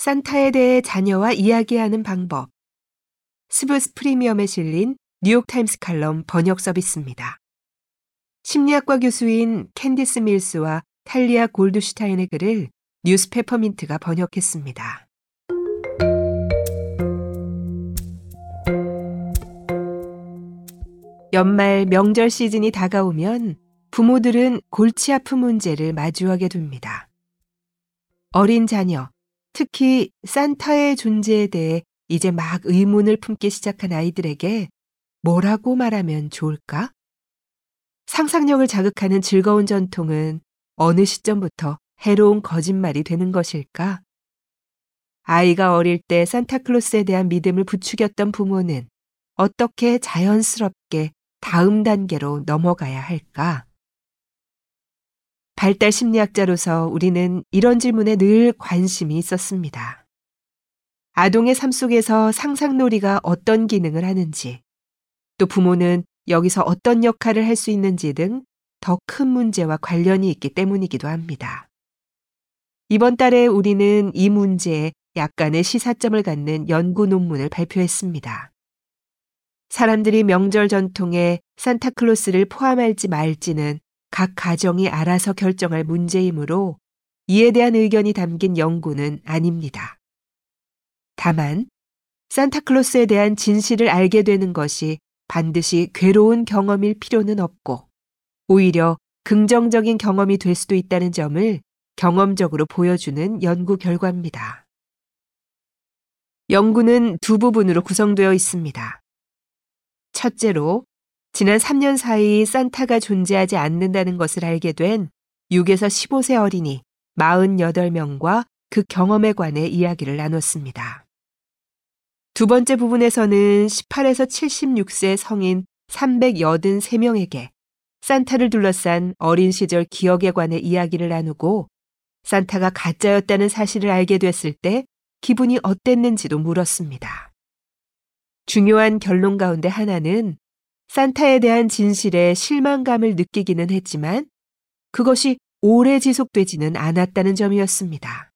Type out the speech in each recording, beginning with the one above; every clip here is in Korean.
산타에 대해 자녀와 이야기하는 방법. 스브스 프리미엄에 실린 뉴욕타임스 칼럼 번역 서비스입니다. 심리학과 교수인 캔디스 밀스와 탈리아 골드슈타인의 글을 뉴스 페퍼민트가 번역했습니다. 연말 명절 시즌이 다가오면 부모들은 골치 아픈 문제를 마주하게 됩니다. 어린 자녀, 특히 산타의 존재에 대해 이제 막 의문을 품기 시작한 아이들에게 뭐라고 말하면 좋을까? 상상력을 자극하는 즐거운 전통은 어느 시점부터 해로운 거짓말이 되는 것일까? 아이가 어릴 때 산타클로스에 대한 믿음을 부추겼던 부모는 어떻게 자연스럽게 다음 단계로 넘어가야 할까? 발달 심리학자로서 우리는 이런 질문에 늘 관심이 있었습니다. 아동의 삶 속에서 상상놀이가 어떤 기능을 하는지, 또 부모는 여기서 어떤 역할을 할 수 있는지 등 더 큰 문제와 관련이 있기 때문이기도 합니다. 이번 달에 우리는 이 문제에 약간의 시사점을 갖는 연구 논문을 발표했습니다. 사람들이 명절 전통에 산타클로스를 포함할지 말지는 각 가정이 알아서 결정할 문제이므로 이에 대한 의견이 담긴 연구는 아닙니다. 다만 산타클로스에 대한 진실을 알게 되는 것이 반드시 괴로운 경험일 필요는 없고 오히려 긍정적인 경험이 될 수도 있다는 점을 경험적으로 보여주는 연구 결과입니다. 연구는 두 부분으로 구성되어 있습니다. 첫째로 지난 3년 사이 산타가 존재하지 않는다는 것을 알게 된 6에서 15세 어린이 48명과 그 경험에 관해 이야기를 나눴습니다. 두 번째 부분에서는 18에서 76세 성인 383명에게 산타를 둘러싼 어린 시절 기억에 관해 이야기를 나누고 산타가 가짜였다는 사실을 알게 됐을 때 기분이 어땠는지도 물었습니다. 중요한 결론 가운데 하나는 산타에 대한 진실에 실망감을 느끼기는 했지만 그것이 오래 지속되지는 않았다는 점이었습니다.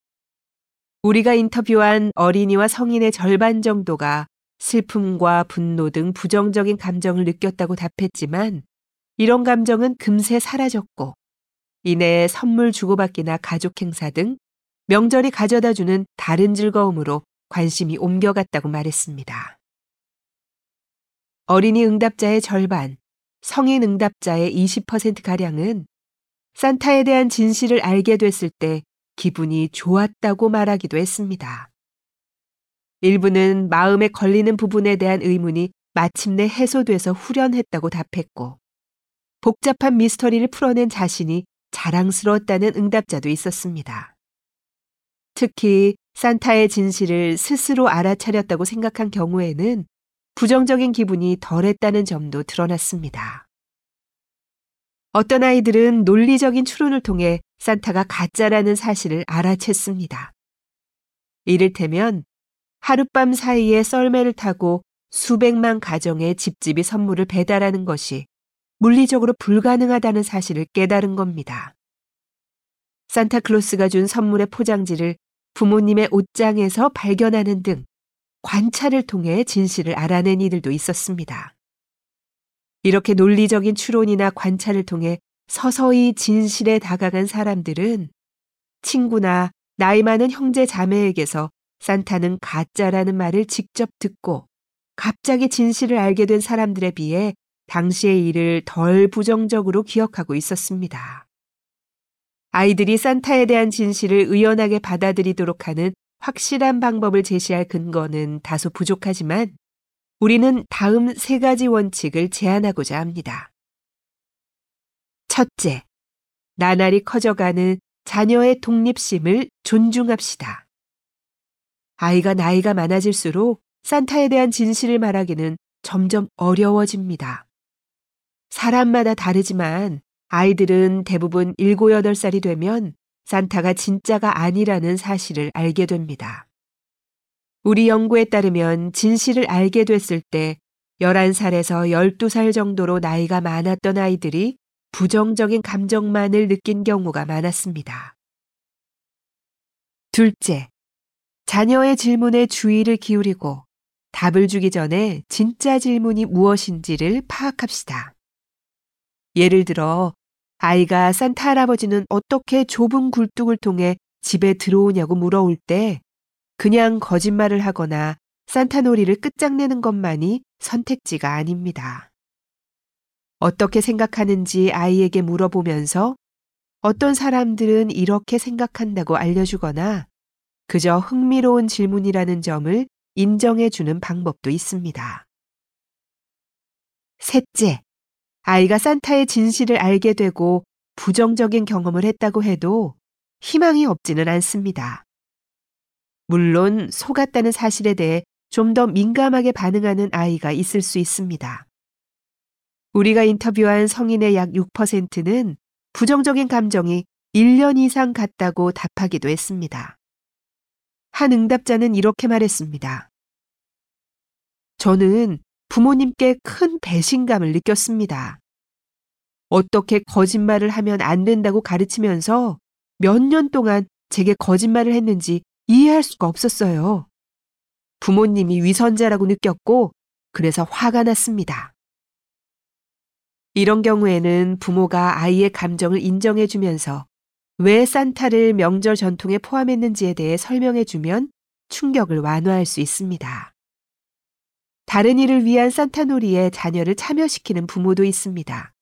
우리가 인터뷰한 어린이와 성인의 절반 정도가 슬픔과 분노 등 부정적인 감정을 느꼈다고 답했지만 이런 감정은 금세 사라졌고 이내 선물 주고받기나 가족 행사 등 명절이 가져다 주는 다른 즐거움으로 관심이 옮겨갔다고 말했습니다. 어린이 응답자의 절반, 성인 응답자의 20%가량은 산타에 대한 진실을 알게 됐을 때 기분이 좋았다고 말하기도 했습니다. 일부는 마음에 걸리는 부분에 대한 의문이 마침내 해소돼서 후련했다고 답했고, 복잡한 미스터리를 풀어낸 자신이 자랑스러웠다는 응답자도 있었습니다. 특히 산타의 진실을 스스로 알아차렸다고 생각한 경우에는 부정적인 기분이 덜했다는 점도 드러났습니다. 어떤 아이들은 논리적인 추론을 통해 산타가 가짜라는 사실을 알아챘습니다. 이를테면 하룻밤 사이에 썰매를 타고 수백만 가정에 집집이 선물을 배달하는 것이 물리적으로 불가능하다는 사실을 깨달은 겁니다. 산타클로스가 준 선물의 포장지를 부모님의 옷장에서 발견하는 등 관찰을 통해 진실을 알아낸 이들도 있었습니다. 이렇게 논리적인 추론이나 관찰을 통해 서서히 진실에 다가간 사람들은 친구나 나이 많은 형제 자매에게서 산타는 가짜라는 말을 직접 듣고 갑자기 진실을 알게 된 사람들에 비해 당시의 일을 덜 부정적으로 기억하고 있었습니다. 아이들이 산타에 대한 진실을 의연하게 받아들이도록 하는 확실한 방법을 제시할 근거는 다소 부족하지만 우리는 다음 세 가지 원칙을 제안하고자 합니다. 첫째, 나날이 커져가는 자녀의 독립심을 존중합시다. 아이가 나이가 많아질수록 산타에 대한 진실을 말하기는 점점 어려워집니다. 사람마다 다르지만 아이들은 대부분 7, 8살이 되면 산타가 진짜가 아니라는 사실을 알게 됩니다. 우리 연구에 따르면 진실을 알게 됐을 때 11살에서 12살 정도로 나이가 많았던 아이들이 부정적인 감정만을 느낀 경우가 많았습니다. 둘째, 자녀의 질문에 주의를 기울이고 답을 주기 전에 진짜 질문이 무엇인지를 파악합시다. 예를 들어, 아이가 산타 할아버지는 어떻게 좁은 굴뚝을 통해 집에 들어오냐고 물어올 때 그냥 거짓말을 하거나 산타 놀이를 끝장내는 것만이 선택지가 아닙니다. 어떻게 생각하는지 아이에게 물어보면서 어떤 사람들은 이렇게 생각한다고 알려주거나 그저 흥미로운 질문이라는 점을 인정해 주는 방법도 있습니다. 셋째, 아이가 산타의 진실을 알게 되고 부정적인 경험을 했다고 해도 희망이 없지는 않습니다. 물론 속았다는 사실에 대해 좀 더 민감하게 반응하는 아이가 있을 수 있습니다. 우리가 인터뷰한 성인의 약 6%는 부정적인 감정이 1년 이상 갔다고 답하기도 했습니다. 한 응답자는 이렇게 말했습니다. 저는 부모님께 큰 배신감을 느꼈습니다. 어떻게 거짓말을 하면 안 된다고 가르치면서 몇 년 동안 제게 거짓말을 했는지 이해할 수가 없었어요. 부모님이 위선자라고 느꼈고 그래서 화가 났습니다. 이런 경우에는 부모가 아이의 감정을 인정해 주면서 왜 산타를 명절 전통에 포함했는지에 대해 설명해 주면 충격을 완화할 수 있습니다. 다른 일을 위한 산타 놀이에 자녀를 참여시키는 부모도 있습니다.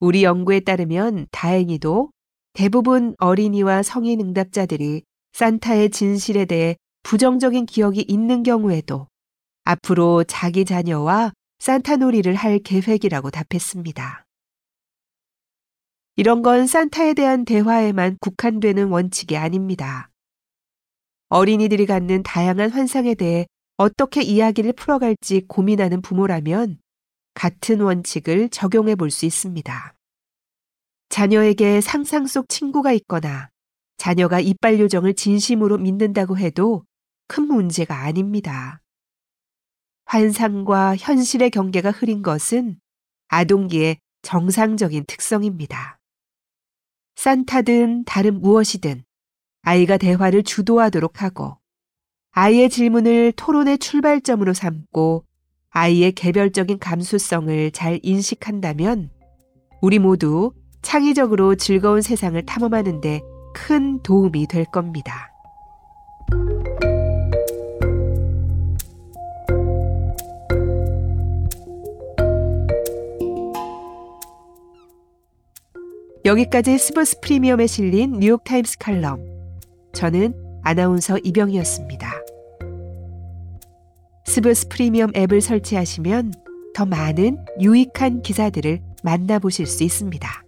우리 연구에 따르면 다행히도 대부분 어린이와 성인 응답자들이 산타의 진실에 대해 부정적인 기억이 있는 경우에도 앞으로 자기 자녀와 산타 놀이를 할 계획이라고 답했습니다. 이런 건 산타에 대한 대화에만 국한되는 원칙이 아닙니다. 어린이들이 갖는 다양한 환상에 대해 어떻게 이야기를 풀어갈지 고민하는 부모라면 같은 원칙을 적용해 볼 수 있습니다. 자녀에게 상상 속 친구가 있거나 자녀가 이빨 요정을 진심으로 믿는다고 해도 큰 문제가 아닙니다. 환상과 현실의 경계가 흐린 것은 아동기의 정상적인 특성입니다. 산타든 다른 무엇이든 아이가 대화를 주도하도록 하고 아이의 질문을 토론의 출발점으로 삼고 아이의 개별적인 감수성을 잘 인식한다면 우리 모두 창의적으로 즐거운 세상을 탐험하는데 큰 도움이 될 겁니다. 여기까지 스포츠 프리미엄에 실린 뉴욕타임스 칼럼. 저는 아나운서 이병이었습니다. 스브스 프리미엄 앱을 설치하시면 더 많은 유익한 기사들을 만나보실 수 있습니다.